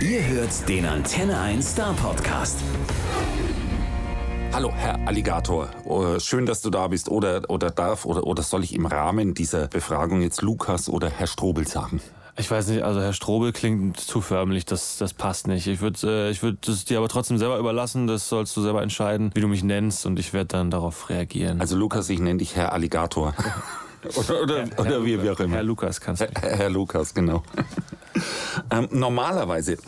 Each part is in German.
Ihr hört den Antenne 1 Star Podcast. Hallo, Herr Alligator. Oh, schön, dass du da bist. Oder, oder darf oder, oder soll ich im Rahmen dieser Befragung jetzt Lukas oder Herr Strobel sagen? Ich weiß nicht, also Herr Strobel klingt zu förmlich, das, das passt nicht. Ich würde äh, ich würd es dir aber trotzdem selber überlassen, das sollst du selber entscheiden, wie du mich nennst und ich werde dann darauf reagieren. Also Lukas, ich nenne dich Herr Alligator. oder oder, Herr, oder Herr, wie, wie auch immer. Herr Lukas kannst du. Herr, Herr Lukas, genau. Ähm, normalerweise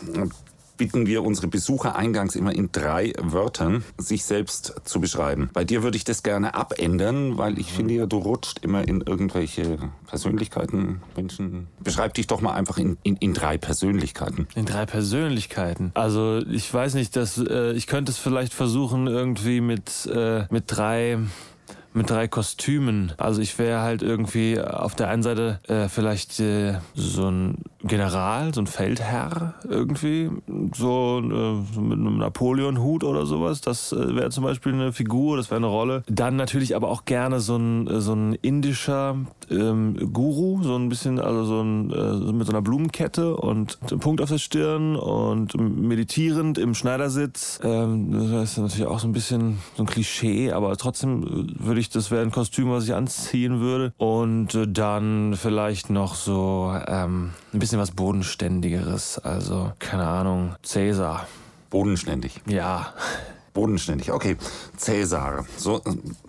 bitten wir unsere Besucher eingangs immer in drei Wörtern sich selbst zu beschreiben. Bei dir würde ich das gerne abändern, weil ich finde ja, du rutscht immer in irgendwelche Persönlichkeiten, Menschen. Beschreib dich doch mal einfach in, in, in drei Persönlichkeiten. In drei Persönlichkeiten. Also ich weiß nicht, dass äh, ich könnte es vielleicht versuchen irgendwie mit äh, mit drei mit drei Kostümen. Also ich wäre halt irgendwie auf der einen Seite äh, vielleicht äh, so ein General, so ein Feldherr irgendwie, so, äh, so mit einem Napoleon-Hut oder sowas. Das äh, wäre zum Beispiel eine Figur, das wäre eine Rolle. Dann natürlich aber auch gerne so ein, äh, so ein indischer ähm, Guru, so ein bisschen, also so ein, äh, mit so einer Blumenkette und einem Punkt auf der Stirn und meditierend im Schneidersitz. Ähm, das ist natürlich auch so ein bisschen so ein Klischee, aber trotzdem würde ich, das wäre ein Kostüm, was ich anziehen würde. Und äh, dann vielleicht noch so ähm, ein bisschen was Bodenständigeres. Also, keine Ahnung, Cäsar. Bodenständig. Ja. Bodenständig, okay. Cäsar. So,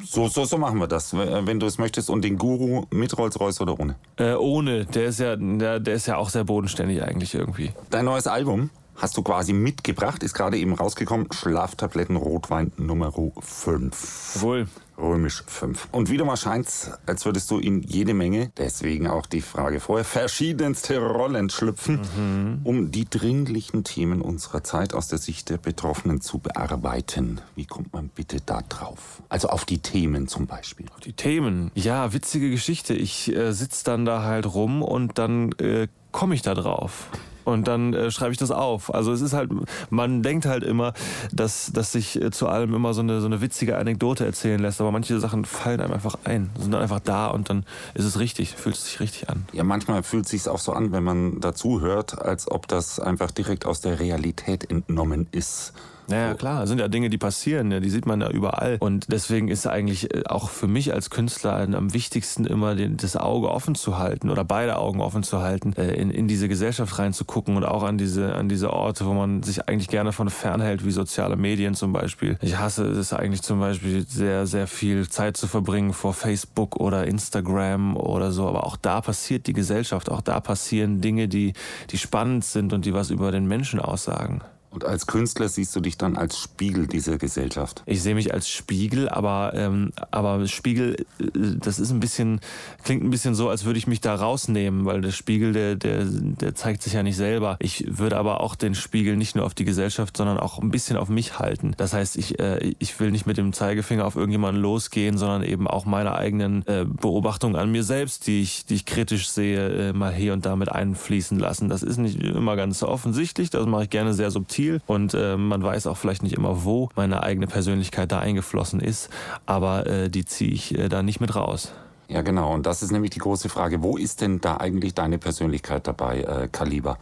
so, so, so machen wir das, wenn du es möchtest. Und den Guru mit Rolls-Royce oder ohne? Äh, ohne. Der ist ja, der, der ist ja auch sehr bodenständig eigentlich irgendwie. Dein neues Album hast du quasi mitgebracht, ist gerade eben rausgekommen. Schlaftabletten Rotwein Nummer 5. Jawohl. Römisch 5. Und wieder mal scheint's, als würdest du in jede Menge, deswegen auch die Frage vorher, verschiedenste Rollen schlüpfen, mhm. um die dringlichen Themen unserer Zeit aus der Sicht der Betroffenen zu bearbeiten. Wie kommt man bitte da drauf? Also auf die Themen zum Beispiel. Auf die Themen? Ja, witzige Geschichte. Ich äh, sitze dann da halt rum und dann äh, komme ich da drauf und dann äh, schreibe ich das auf. Also es ist halt, man denkt halt immer, dass, dass sich äh, zu allem immer so eine, so eine witzige Anekdote erzählen lässt, aber manche Sachen fallen einem einfach ein, sind dann einfach da und dann ist es richtig, fühlt es sich richtig an. Ja, manchmal fühlt es sich auch so an, wenn man dazu hört, als ob das einfach direkt aus der Realität entnommen ist. Naja, klar, das sind ja Dinge, die passieren, die sieht man ja überall. Und deswegen ist eigentlich äh, auch für mich als Künstler am wichtigsten immer das Auge offen zu halten oder beide Augen offen zu halten, äh, in, in diese Gesellschaft reinzugucken und auch an diese, an diese Orte, wo man sich eigentlich gerne von fernhält, wie soziale Medien zum Beispiel. Ich hasse es eigentlich zum Beispiel sehr, sehr viel Zeit zu verbringen vor Facebook oder Instagram oder so. Aber auch da passiert die Gesellschaft, auch da passieren Dinge, die, die spannend sind und die was über den Menschen aussagen. Und als Künstler siehst du dich dann als Spiegel dieser Gesellschaft? Ich sehe mich als Spiegel, aber, ähm, aber Spiegel, äh, das ist ein bisschen, klingt ein bisschen so, als würde ich mich da rausnehmen, weil der Spiegel, der, der, der zeigt sich ja nicht selber. Ich würde aber auch den Spiegel nicht nur auf die Gesellschaft, sondern auch ein bisschen auf mich halten. Das heißt, ich, äh, ich will nicht mit dem Zeigefinger auf irgendjemanden losgehen, sondern eben auch meine eigenen äh, Beobachtungen an mir selbst, die ich, die ich kritisch sehe, äh, mal hier und da mit einfließen lassen. Das ist nicht immer ganz so offensichtlich, das mache ich gerne sehr subtil subtil und äh, man weiß auch vielleicht nicht immer, wo meine eigene Persönlichkeit da eingeflossen ist, aber äh, die ziehe ich äh, da nicht mit raus. Ja, genau. Und das ist nämlich die große Frage. Wo ist denn da eigentlich deine Persönlichkeit dabei, äh, Kaliber?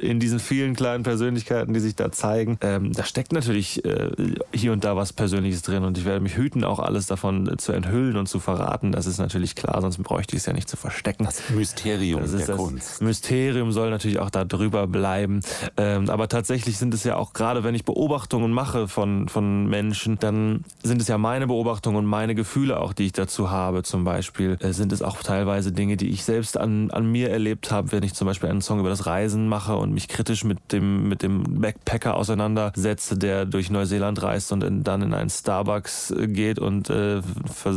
In diesen vielen kleinen Persönlichkeiten, die sich da zeigen, ähm, da steckt natürlich äh, hier und da was Persönliches drin. Und ich werde mich hüten, auch alles davon zu enthüllen und zu verraten. Das ist natürlich klar, sonst bräuchte ich es ja nicht zu verstecken. Das Mysterium das der das Kunst. Mysterium soll natürlich auch da drüber bleiben. Ähm, aber tatsächlich sind es ja auch, gerade wenn ich Beobachtungen mache von, von Menschen, dann sind es ja meine Beobachtungen und meine Gefühle auch, die ich dazu habe, zum Beispiel. Beispiel äh, sind es auch teilweise Dinge, die ich selbst an, an mir erlebt habe, wenn ich zum Beispiel einen Song über das Reisen mache und mich kritisch mit dem, mit dem Backpacker auseinandersetze, der durch Neuseeland reist und in, dann in einen Starbucks äh, geht und äh, ver,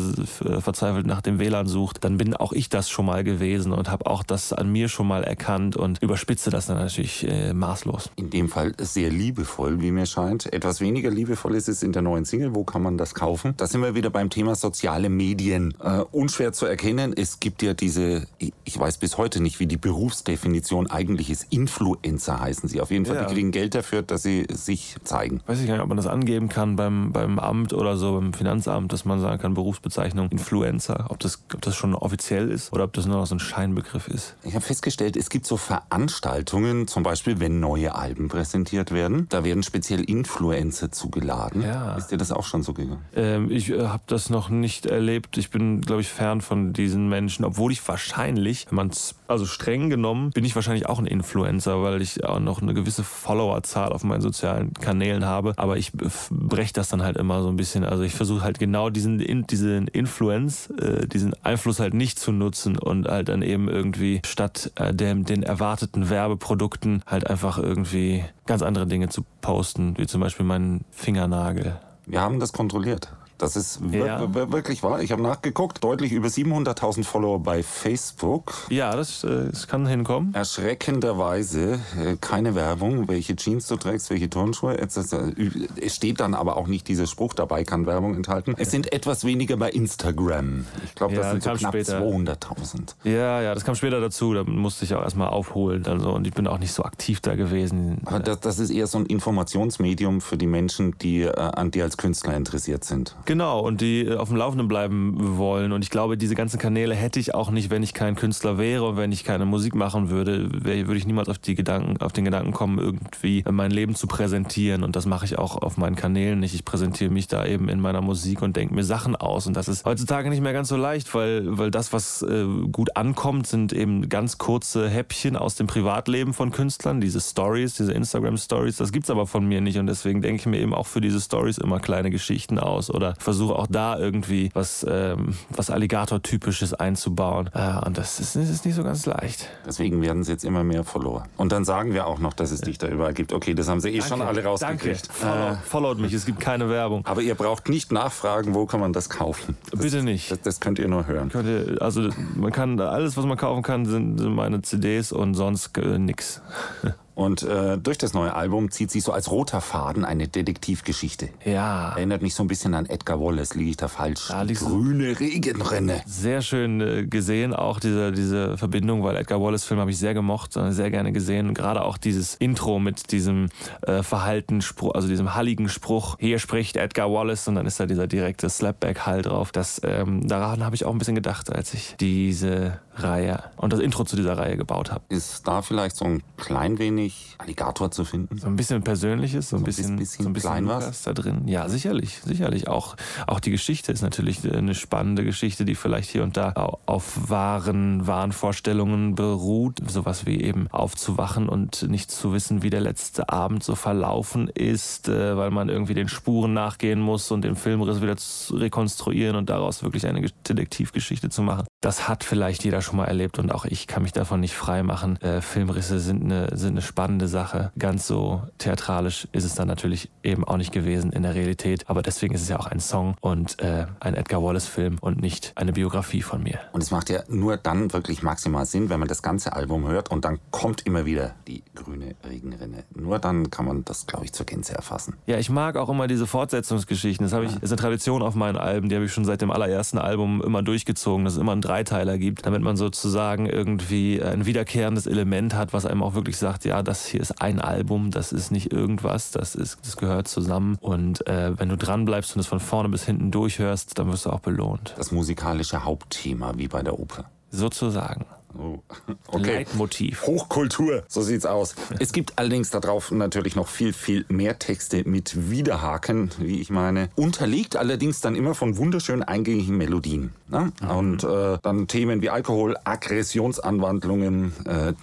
verzweifelt nach dem WLAN sucht, dann bin auch ich das schon mal gewesen und habe auch das an mir schon mal erkannt und überspitze das dann natürlich äh, maßlos. In dem Fall sehr liebevoll, wie mir scheint. Etwas weniger liebevoll ist es in der neuen Single. Wo kann man das kaufen? Da sind wir wieder beim Thema soziale Medien. Äh, unschwer schwer zu erkennen. Es gibt ja diese, ich weiß bis heute nicht, wie die Berufsdefinition eigentlich ist. Influencer heißen sie. Auf jeden Fall, Ja. die kriegen Geld dafür, dass sie sich zeigen. Weiß ich gar nicht, ob man das angeben kann beim, beim Amt oder so, beim Finanzamt, dass man sagen kann, Berufsbezeichnung Influencer. Ob das, ob das schon offiziell ist oder ob das nur noch so ein Scheinbegriff ist. Ich habe festgestellt, es gibt so Veranstaltungen, zum Beispiel, wenn neue Alben präsentiert werden. Da werden speziell Influencer zugeladen. Ja. Ist dir das auch schon so gegangen? Ähm, ich äh, habe das noch nicht erlebt. Ich bin, glaube ich, fern von diesen Menschen, obwohl ich wahrscheinlich, wenn man es, also streng genommen, bin ich wahrscheinlich auch ein Influencer, weil ich auch noch eine gewisse Followerzahl auf meinen sozialen Kanälen habe. Aber ich breche das dann halt immer so ein bisschen. Also ich versuche halt genau diesen, diesen Influence, äh, diesen Einfluss halt nicht zu nutzen und halt dann eben irgendwie statt äh, dem, den erwarteten Werbeprodukten halt einfach irgendwie ganz andere Dinge zu posten, wie zum Beispiel meinen Fingernagel. Wir haben das kontrolliert. Das ist Ja. wir- wirklich wahr. Ich habe nachgeguckt. Deutlich über 700.000 Follower bei Facebook. Ja, das, äh, das kann hinkommen. Erschreckenderweise äh, keine Werbung, welche Jeans du trägst, welche Turnschuhe. etc. Es steht dann aber auch nicht dieser Spruch dabei, kann Werbung enthalten. Es sind etwas weniger bei Instagram. Ich glaube, das Ja, sind so knapp später. 200.000. Ja, ja, das kam später dazu. Da musste ich auch erstmal aufholen. Dann so. Und ich bin auch nicht so aktiv da gewesen. Aber das, das ist eher so ein Informationsmedium für die Menschen, die äh, an dir als Künstler interessiert sind. Genau, und die äh, auf dem Laufenden bleiben wollen. Und ich glaube, diese ganzen Kanäle hätte ich auch nicht, wenn ich kein Künstler wäre und wenn ich keine Musik machen würde, würde ich niemals auf, die Gedanken, auf den Gedanken kommen, irgendwie mein Leben zu präsentieren. Und das mache ich auch auf meinen Kanälen nicht. Ich präsentiere mich da eben in meiner Musik und denke mir Sachen aus. Und das ist heutzutage nicht mehr ganz so leicht, weil, weil das, was äh, gut ankommt, sind eben ganz kurze Häppchen aus dem Privatleben von Künstlern. Diese Stories, diese Instagram-Stories, das gibt's aber von mir nicht. Und deswegen denke ich mir eben auch für diese Stories immer kleine Geschichten aus oder versuche auch da irgendwie was, ähm, was Alligator-typisches einzubauen. Äh, und das ist, ist nicht so ganz leicht. Deswegen werden es jetzt immer mehr Follower. Und dann sagen wir auch noch, dass es dich da überall gibt. Okay, das haben sie eh schon alle rausgekriegt. Follow, Äh, followt mich, es gibt keine Werbung. aber ihr braucht nicht nachfragen, wo kann man das kaufen. Das, Bitte nicht. Das, das könnt ihr nur hören. Könnt ihr- Also man kann alles, was man kaufen kann, sind, sind meine CDs und sonst äh, nix. Und äh, durch das neue Album zieht sich so als roter Faden eine Detektivgeschichte. Ja. Erinnert mich so ein bisschen an Edgar Wallace, liege ich da falsch? Du- Grüne Regenrinne. Sehr schön äh, gesehen, auch diese, diese Verbindung, weil Edgar Wallace-Film habe ich sehr gemocht, äh, sehr gerne gesehen. Und gerade auch dieses Intro mit diesem äh, verhalten Spruch, also diesem halligen Spruch, hier spricht Edgar Wallace und dann ist da dieser direkte Slapback-Hall drauf. Das, ähm, daran habe ich auch ein bisschen gedacht, als ich diese Reihe und das Intro zu dieser Reihe gebaut habe. Ist da vielleicht so ein klein wenig Alligator zu finden? So ein bisschen Persönliches, so ein bisschen, bisschen so ein bisschen klein was? Lukas da drin. Ja, sicherlich, sicherlich. Auch, auch die Geschichte ist natürlich eine spannende Geschichte, die vielleicht hier und da au- auf wahren, wahren Vorstellungen beruht. Sowas wie eben aufzuwachen und nicht zu wissen, wie der letzte Abend so verlaufen ist, äh, weil man irgendwie den Spuren nachgehen muss und den Filmriss wieder zu rekonstruieren und daraus wirklich eine Ge- Detektivgeschichte zu machen. Das hat vielleicht jeder schon mal erlebt und auch ich kann mich davon nicht frei machen. Äh, Filmrisse sind eine, sind eine spannende Sache. Ganz so theatralisch ist es dann natürlich eben auch nicht gewesen in der Realität. Aber deswegen ist es ja auch ein Song und äh, ein Edgar Wallace-Film und nicht eine Biografie von mir. Und es macht ja nur dann wirklich maximal Sinn, wenn man das ganze Album hört und dann kommt immer wieder die grüne Regenrinne. Nur dann kann man das, glaube ich, zur Gänze erfassen. Ja, ich mag auch immer diese Fortsetzungsgeschichten. Das, habe ich, das ist eine Tradition auf meinen Alben. Die habe ich schon seit dem allerersten Album immer durchgezogen, dass es immer einen Dreiteiler gibt, damit man sozusagen irgendwie ein wiederkehrendes Element hat, was einem auch wirklich sagt, ja, das hier ist ein Album, das ist nicht irgendwas, das, ist, das gehört zusammen. Und äh, wenn du dran bleibst und es von vorne bis hinten durchhörst, dann wirst du auch belohnt. Das musikalische Hauptthema, wie bei der Oper. Sozusagen. Oh. Okay. Leitmotiv. Hochkultur, so sieht's aus. Es gibt allerdings darauf natürlich noch viel, viel mehr Texte mit Widerhaken, wie ich meine. Unterlegt allerdings dann immer von wunderschön eingängigen Melodien. Ne? Und äh, dann Themen wie Alkohol, Aggressionsanwandlungen, äh,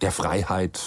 der Freiheit,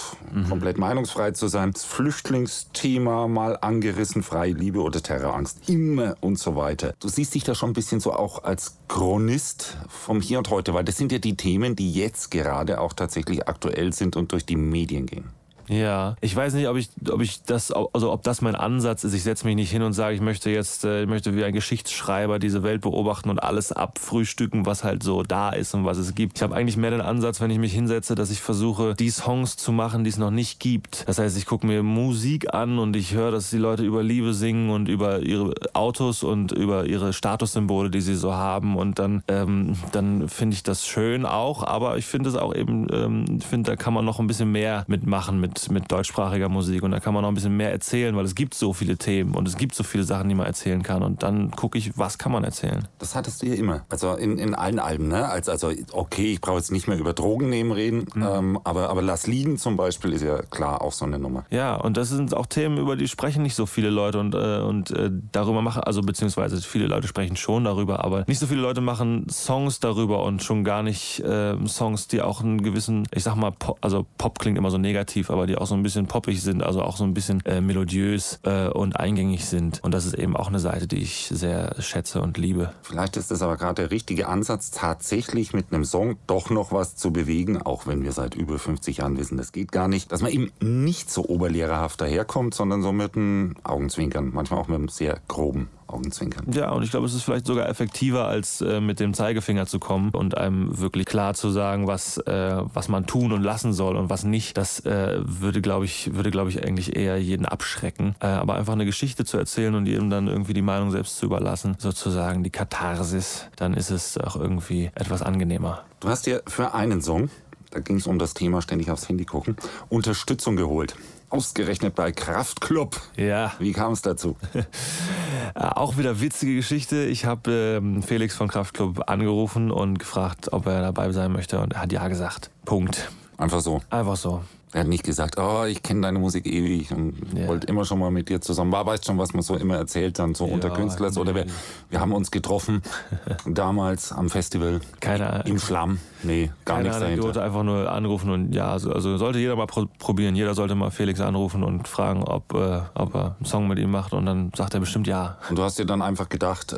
komplett meinungsfrei zu sein, das Flüchtlingsthema mal angerissen, freie Liebe oder Terrorangst, immer und so weiter. Du siehst dich da schon ein bisschen so auch als Chronist vom Hier und Heute, weil das sind ja die Themen, die jetzt gerade auch tatsächlich aktuell sind und durch die Medien gehen. Ja, ich weiß nicht, ob ich, ob ich das, also ob das mein Ansatz ist. Ich setze mich nicht hin und sage, ich möchte jetzt, äh, ich möchte wie ein Geschichtsschreiber diese Welt beobachten und alles abfrühstücken, was halt so da ist und was es gibt. Ich habe eigentlich mehr den Ansatz, wenn ich mich hinsetze, dass ich versuche, die Songs zu machen, die es noch nicht gibt. Das heißt, ich gucke mir Musik an und ich höre, dass die Leute über Liebe singen und über ihre Autos und über ihre Statussymbole, die sie so haben. Und dann, ähm, dann finde ich das schön auch, aber ich finde es auch eben, ähm, finde, da kann man noch ein bisschen mehr mitmachen mit mit, deutschsprachiger Musik und da kann man noch ein bisschen mehr erzählen, weil es gibt so viele Themen und es gibt so viele Sachen, die man erzählen kann und dann gucke ich, was kann man erzählen. Das hattest du ja immer, also in, in allen Alben, ne? Als, also okay, ich brauche jetzt nicht mehr über Drogen nehmen reden, mhm. ähm, aber, aber Lass liegen zum Beispiel ist ja klar auch so eine Nummer. Ja, und das sind auch Themen, über die sprechen nicht so viele Leute und, äh, und äh, darüber machen, also beziehungsweise viele Leute sprechen schon darüber, aber nicht so viele Leute machen Songs darüber und schon gar nicht äh, Songs, die auch einen gewissen, ich sag mal, Pop, also Pop klingt immer so negativ, aber die auch so ein bisschen poppig sind, also auch so ein bisschen äh, melodiös äh, und eingängig sind. Und das ist eben auch eine Seite, die ich sehr schätze und liebe. Vielleicht ist das aber gerade der richtige Ansatz, tatsächlich mit einem Song doch noch was zu bewegen, auch wenn wir seit über 50 Jahren wissen, das geht gar nicht. Dass man eben nicht so oberlehrerhaft daherkommt, sondern so mit einem Augenzwinkern, manchmal auch mit einem sehr groben Augenzwinkern. Ja, und ich glaube, es ist vielleicht sogar effektiver, als äh, mit dem Zeigefinger zu kommen und einem wirklich klar zu sagen, was, äh, was man tun und lassen soll und was nicht. Das äh, würde, glaube ich, würde, glaube ich, eigentlich eher jeden abschrecken. Äh, aber einfach eine Geschichte zu erzählen und jedem dann irgendwie die Meinung selbst zu überlassen, sozusagen die Katharsis, dann ist es auch irgendwie etwas angenehmer. Du hast dir für einen Song, da ging es um das Thema ständig aufs Handy gucken, Unterstützung geholt. Ausgerechnet bei Kraftklub. Ja. Wie kam es dazu? Auch wieder witzige Geschichte. Ich habe ähm, Felix von Kraftklub angerufen und gefragt, ob er dabei sein möchte und er hat ja gesagt. Punkt. Einfach so. Einfach so. Er hat nicht gesagt, oh, ich kenne deine Musik ewig und yeah. wollte immer schon mal mit dir zusammen. War, weißt schon, was man so immer erzählt dann so ja, unter Künstlers. Nee. Oder wir, wir haben uns getroffen damals am Festival. Keine Im Schlamm. Nee, gar Keine nichts Anekdote, dahinter. einfach nur anrufen und ja, also, sollte jeder mal pro probieren. Jeder sollte mal Felix anrufen und fragen, ob, äh, ob er einen Song mit ihm macht und dann sagt er bestimmt ja. Und du hast dir dann einfach gedacht, äh,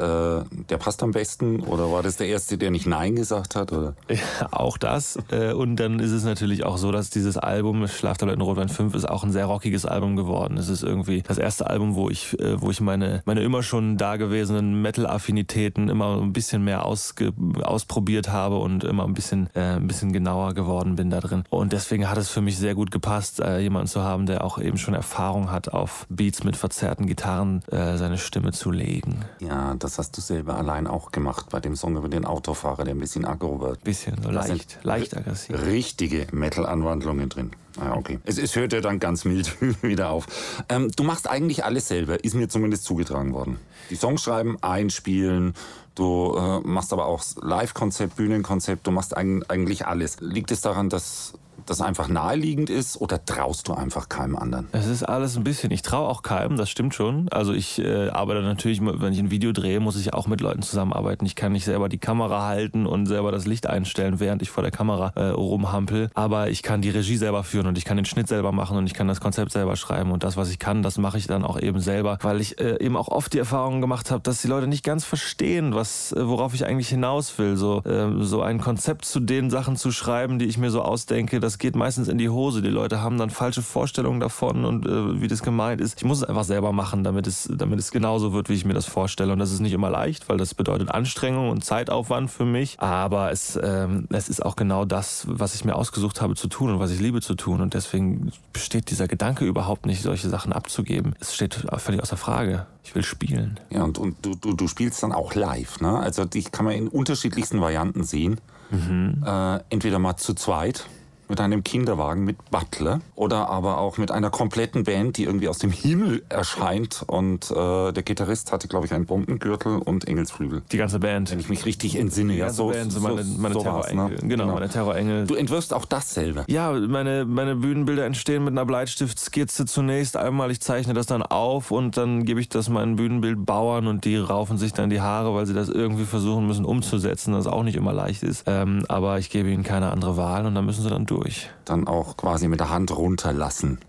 der passt am besten oder war das der Erste, der nicht Nein gesagt hat? Oder? Ja, auch das. äh, und dann ist es natürlich auch so, dass dieses Album Schlaftabletten Rotwein 5 ist auch ein sehr rockiges Album geworden. Es ist irgendwie das erste Album, wo ich, äh, wo ich meine, meine immer schon dagewesenen Metal-Affinitäten immer ein bisschen mehr ausprobiert habe und immer ein bisschen bisschen, äh, ein bisschen genauer geworden bin da drin. Und deswegen hat es für mich sehr gut gepasst, äh, jemanden zu haben, der auch eben schon Erfahrung hat, auf Beats mit verzerrten Gitarren äh, seine Stimme zu legen. Ja, das hast du selber allein auch gemacht bei dem Song über den Autofahrer, der ein bisschen aggro wird. Bisschen, so leicht, leicht aggressiv. Richtige Metal-Anwandlungen drin. Ah, okay. Es, es hört ja dann ganz mild wieder auf. Ähm, du machst eigentlich alles selber, ist mir zumindest zugetragen worden. Die Songs schreiben, einspielen, du äh, machst aber auch Live-Konzept, Bühnenkonzept, du machst eigentlich alles. Liegt es daran, dass das einfach naheliegend ist oder traust du einfach keinem anderen? Es ist alles ein bisschen. Ich traue auch keinem, das stimmt schon. Also ich äh, arbeite natürlich, wenn ich ein Video drehe, muss ich auch mit Leuten zusammenarbeiten. Ich kann nicht selber die Kamera halten und selber das Licht einstellen, während ich vor der Kamera äh, rumhampel. Aber ich kann die Regie selber führen und ich kann den Schnitt selber machen und ich kann das Konzept selber schreiben. Und das, was ich kann, das mache ich dann auch eben selber, weil ich äh, eben auch oft die Erfahrung gemacht habe, dass die Leute nicht ganz verstehen, was, äh, worauf ich eigentlich hinaus will. So, ähm, so ein Konzept zu den Sachen zu schreiben, die ich mir so ausdenke, das das geht meistens in die Hose. Die Leute haben dann falsche Vorstellungen davon und äh, wie das gemeint ist. Ich muss es einfach selber machen, damit es, damit es genauso wird, wie ich mir das vorstelle. Und das ist nicht immer leicht, weil das bedeutet Anstrengung und Zeitaufwand für mich. Aber es, ähm, es ist auch genau das, was ich mir ausgesucht habe zu tun und was ich liebe zu tun. Und deswegen besteht dieser Gedanke überhaupt nicht, solche Sachen abzugeben. Es steht völlig außer Frage. Ich will spielen. Ja, und, und du, du, du spielst dann auch live, ne? Also dich kann man in unterschiedlichsten Varianten sehen. Mhm. Äh, entweder mal zu zweit mit einem Kinderwagen mit Butler oder aber auch mit einer kompletten Band, die irgendwie aus dem Himmel erscheint und äh, der Gitarrist hatte, glaube ich, einen Bombengürtel und Engelsflügel. Die ganze Band. Wenn ich mich richtig entsinne. Die ganze ja, so, Band, so meine, meine so Terrorengel. Ne? Genau, genau, meine Terrorengel. Du entwirfst auch dasselbe. Ja, meine, meine Bühnenbilder entstehen mit einer Bleistiftskizze zunächst einmal. Ich zeichne das dann auf und dann gebe ich das meinen Bühnenbildbauern und die raufen sich dann die Haare, weil sie das irgendwie versuchen müssen umzusetzen, was auch nicht immer leicht ist. Ähm, aber ich gebe ihnen keine andere Wahl und dann müssen sie dann durch. Dann auch quasi mit der Hand runterlassen.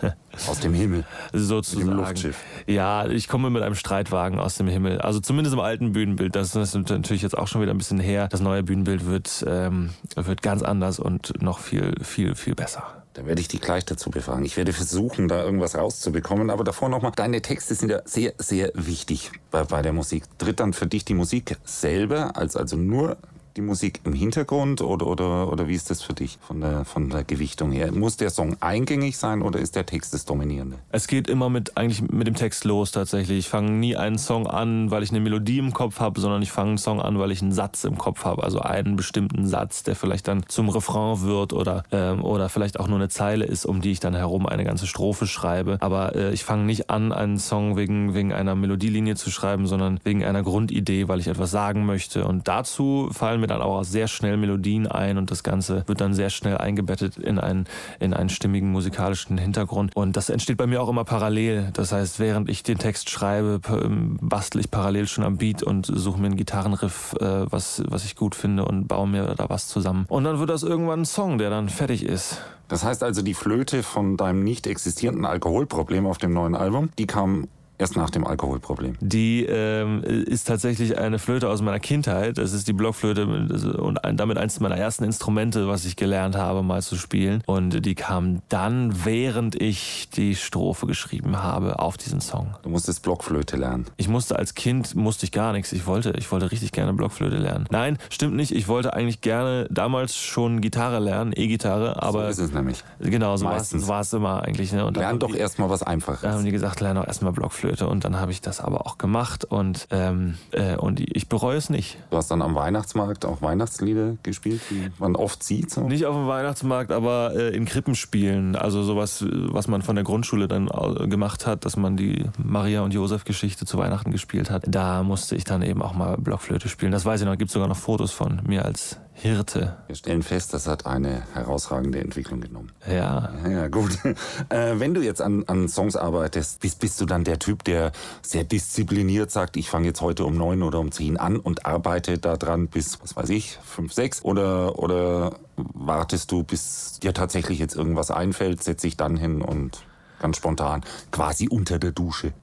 aus dem Himmel. Sozusagen. Mit dem Luftschiff. Ja, ich komme mit einem Streitwagen aus dem Himmel. Also zumindest im alten Bühnenbild. Das ist natürlich jetzt auch schon wieder ein bisschen her. Das neue Bühnenbild wird, ähm, wird ganz anders und noch viel, viel, viel besser Da werde ich dich gleich dazu befragen. Ich werde versuchen, da irgendwas rauszubekommen. Aber davor nochmal, deine Texte sind ja sehr, sehr wichtig bei, bei der Musik. Tritt dann für dich die Musik selber, als also nur die Musik im Hintergrund oder, oder, oder wie ist das für dich von der, von der Gewichtung her? Muss der Song eingängig sein oder ist der Text das Dominierende? Es geht immer mit, eigentlich mit dem Text los tatsächlich. Ich fange nie einen Song an, weil ich eine Melodie im Kopf habe, sondern ich fange einen Song an, weil ich einen Satz im Kopf habe. Also einen bestimmten Satz, der vielleicht dann zum Refrain wird oder, ähm, oder vielleicht auch nur eine Zeile ist, um die ich dann herum eine ganze Strophe schreibe. Aber äh, ich fange nicht an, einen Song wegen, wegen einer Melodielinie zu schreiben, sondern wegen einer Grundidee, weil ich etwas sagen möchte. Und dazu fallen mir dann auch sehr schnell Melodien ein und das Ganze wird dann sehr schnell eingebettet in einen, in einen stimmigen musikalischen Hintergrund. Und das entsteht bei mir auch immer parallel. Das heißt, während ich den Text schreibe, ähm, bastel ich parallel schon am Beat und suche mir einen Gitarrenriff, äh, was, was ich gut finde und baue mir da was zusammen. Und dann wird das irgendwann ein Song, der dann fertig ist. Das heißt also, die Flöte von deinem nicht existierenden Alkoholproblem auf dem neuen Album, die kam Erst nach dem Alkoholproblem. Die ähm, ist tatsächlich eine Flöte aus meiner Kindheit. Das ist die Blockflöte und damit eines meiner ersten Instrumente, was ich gelernt habe, mal zu spielen. Und die kam dann, während ich die Strophe geschrieben habe, auf diesen Song. Du musstest Blockflöte lernen. Ich musste als Kind, musste ich gar nichts. Ich wollte, ich wollte richtig gerne Blockflöte lernen. Nein, stimmt nicht. Ich wollte eigentlich gerne damals schon Gitarre lernen, E-Gitarre. Aber so ist es nämlich. Genau, so war es immer eigentlich. Ne? Lern doch erstmal was Einfaches. Da haben die gesagt, lern doch erstmal Blockflöte. Blockflöte und dann habe ich das aber auch gemacht und, ähm, äh, und ich bereue es nicht. Du hast dann am Weihnachtsmarkt auch Weihnachtslieder gespielt, die man oft sieht? So? Nicht auf dem Weihnachtsmarkt, aber äh, in Krippenspielen. Also sowas, was man von der Grundschule dann gemacht hat, dass man die Maria und Josef Geschichte zu Weihnachten gespielt hat. Da musste ich dann eben auch mal Blockflöte spielen. Das weiß ich noch, gibt sogar noch Fotos von mir als Hirte. Wir stellen fest, das hat eine herausragende Entwicklung genommen. Ja. Ja, gut. Äh, wenn du jetzt an, an Songs arbeitest, bist, bist du dann der Typ, der sehr diszipliniert sagt, ich fange jetzt heute um neun oder um zehn an und arbeite daran bis, was weiß ich, fünf, sechs? Oder, oder wartest du, bis dir tatsächlich jetzt irgendwas einfällt, setze ich dann hin und ganz spontan, quasi unter der Dusche.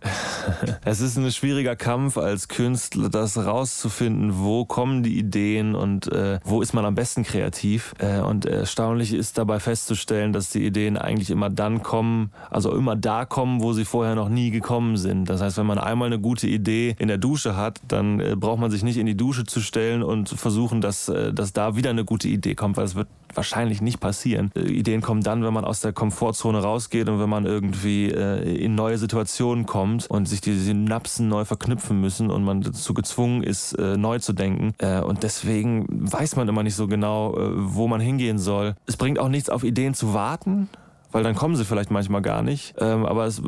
Es ist ein schwieriger Kampf als Künstler, das rauszufinden, wo kommen die Ideen und äh, wo ist man am besten kreativ. Äh, und erstaunlich ist dabei festzustellen, dass die Ideen eigentlich immer dann kommen, also immer da kommen, wo sie vorher noch nie gekommen sind. Das heißt, wenn man einmal eine gute Idee in der Dusche hat, dann äh, braucht man sich nicht in die Dusche zu stellen und versuchen, dass, äh, dass da wieder eine gute Idee kommt, weil es wird wahrscheinlich nicht passieren. Äh, Ideen kommen dann, wenn man aus der Komfortzone rausgeht und wenn man irgendwie äh, in neue Situationen kommt und sich die Synapsen neu verknüpfen müssen und man dazu gezwungen ist, äh, neu zu denken. Äh, und deswegen weiß man immer nicht so genau, äh, wo man hingehen soll. Es bringt auch nichts, auf Ideen zu warten weil dann kommen sie vielleicht manchmal gar nicht. Ähm, aber es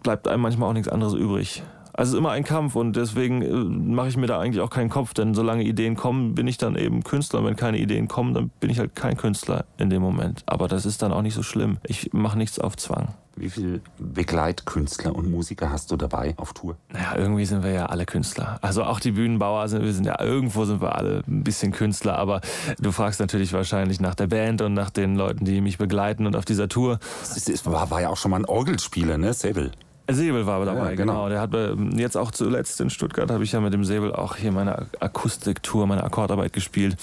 bleibt einem manchmal auch nichts anderes übrig. Also es ist immer ein Kampf und deswegen äh, mache ich mir da eigentlich auch keinen Kopf, denn solange Ideen kommen, bin ich dann eben Künstler. Und wenn keine Ideen kommen, dann bin ich halt kein Künstler in dem Moment. Aber das ist dann auch nicht so schlimm. Ich mache nichts auf Zwang. Wie viele Begleitkünstler und Musiker hast du dabei auf Tour? Naja, irgendwie sind wir ja alle Künstler. Also auch die Bühnenbauer sind, wir sind ja irgendwo sind wir alle ein bisschen Künstler, aber du fragst natürlich wahrscheinlich nach der Band und nach den Leuten, die mich begleiten und auf dieser Tour. Es war, war ja auch schon mal ein Orgelspieler, ne, Sebel? Säbel war dabei, Ja, genau. genau. Der hat äh, jetzt auch zuletzt in Stuttgart habe ich ja mit dem Säbel auch hier meine Akustiktour, meine Akkordarbeit gespielt.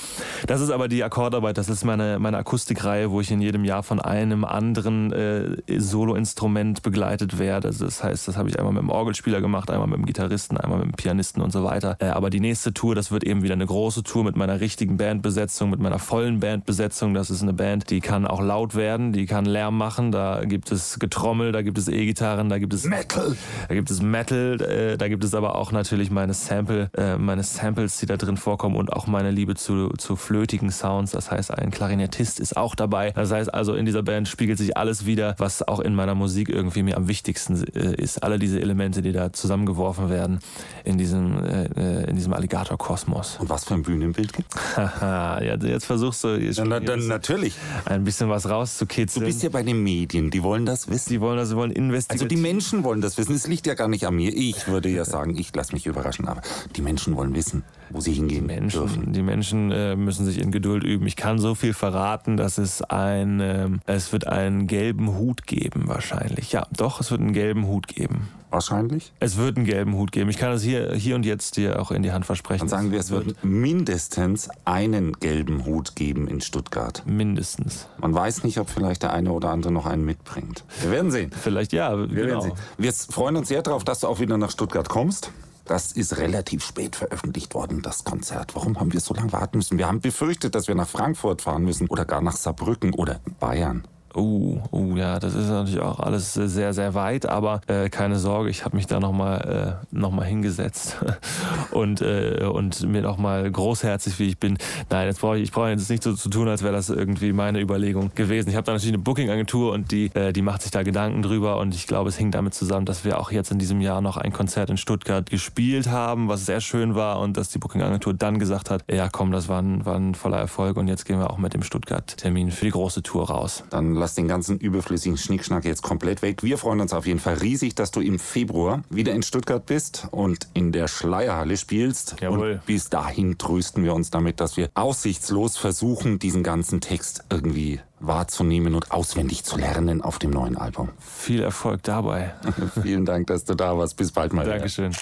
Das ist aber die Akkordarbeit, das ist meine, meine Akustikreihe, wo ich in jedem Jahr von einem anderen äh, Soloinstrument begleitet werde. Also das heißt, das habe ich einmal mit dem Orgelspieler gemacht, einmal mit dem Gitarristen, einmal mit dem Pianisten und so weiter. Äh, aber die nächste Tour, das wird eben wieder eine große Tour mit meiner richtigen Bandbesetzung, mit meiner vollen Bandbesetzung. Das ist eine Band, die kann auch laut werden, die kann Lärm machen. Da gibt es Getrommel, da gibt es E-Gitarren, da gibt es Metal! da gibt es Metal, äh, da gibt es aber auch natürlich meine Sample, äh, meine Samples, die da drin vorkommen und auch meine Liebe zu, zu flötigen Sounds. Das heißt, ein Klarinettist ist auch dabei. Das heißt also, in dieser Band spiegelt sich alles wieder, was auch in meiner Musik irgendwie mir am wichtigsten äh, ist. Alle diese Elemente, die da zusammengeworfen werden in diesem, äh, in diesem Alligator-Kosmos. Und was für ein Bühnenbild gibt Haha, ja, jetzt versuchst du jetzt ja, na, dann, natürlich. ein bisschen was Du rauszukitzeln. bist ja bei den Medien, die wollen das wissen. die wollen das, sie wollen investieren. Also die Menschen wollen das wissen. Es liegt ja gar nicht an mir. Ich würde ja sagen, ich lasse mich überraschen, aber die Menschen wollen wissen. Wo sie hingehen Menschen, dürfen. Die Menschen äh, müssen sich in Geduld üben. Ich kann so viel verraten, dass es ein, ähm, es wird einen gelben Hut geben wahrscheinlich. Ja, doch, es wird einen gelben Hut geben. Wahrscheinlich. Es wird einen gelben Hut geben. Ich kann das hier, hier und jetzt dir auch in die Hand versprechen. Dann sagen wir, es wird mindestens einen gelben Hut geben in Stuttgart. mindestens. Man weiß nicht, ob vielleicht der eine oder andere noch einen mitbringt. Wir werden sehen. Vielleicht ja, Wir genau. werden sehen. Wir freuen uns sehr darauf, dass du auch wieder nach Stuttgart kommst. Das ist relativ spät veröffentlicht worden, das Konzert. Warum haben wir so lange warten müssen? Wir haben befürchtet, dass wir nach Frankfurt fahren müssen oder gar nach Saarbrücken oder Bayern. Uh, uh, ja, das ist natürlich auch alles sehr, sehr weit, aber äh, keine Sorge, ich habe mich da nochmal äh, noch hingesetzt und, äh, und mir nochmal großherzig, wie ich bin. Nein, jetzt brauche ich, ich brauche jetzt nicht so zu tun, als wäre das irgendwie meine Überlegung gewesen. Ich habe da natürlich eine Booking-Agentur und die, äh, die macht sich da Gedanken drüber und ich glaube, es hing damit zusammen, dass wir auch jetzt in diesem Jahr noch ein Konzert in Stuttgart gespielt haben, was sehr schön war und dass die Booking-Agentur dann gesagt hat, ja komm, das war ein, war ein voller Erfolg und jetzt gehen wir auch mit dem Stuttgart-Termin für die große Tour raus. Dann lass den ganzen überflüssigen Schnickschnack jetzt komplett weg. Wir freuen uns auf jeden Fall riesig, dass du im Februar wieder in Stuttgart bist und in der Schleierhalle spielst. Jawohl. Und bis dahin trösten wir uns damit, dass wir aussichtslos versuchen, diesen ganzen Text irgendwie wahrzunehmen und auswendig zu lernen auf dem neuen Album. Viel Erfolg dabei. Vielen Dank, dass du da warst. Bis bald mal. wieder. Dankeschön.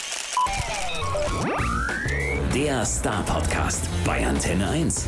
Der Star Podcast bei Antenne 1.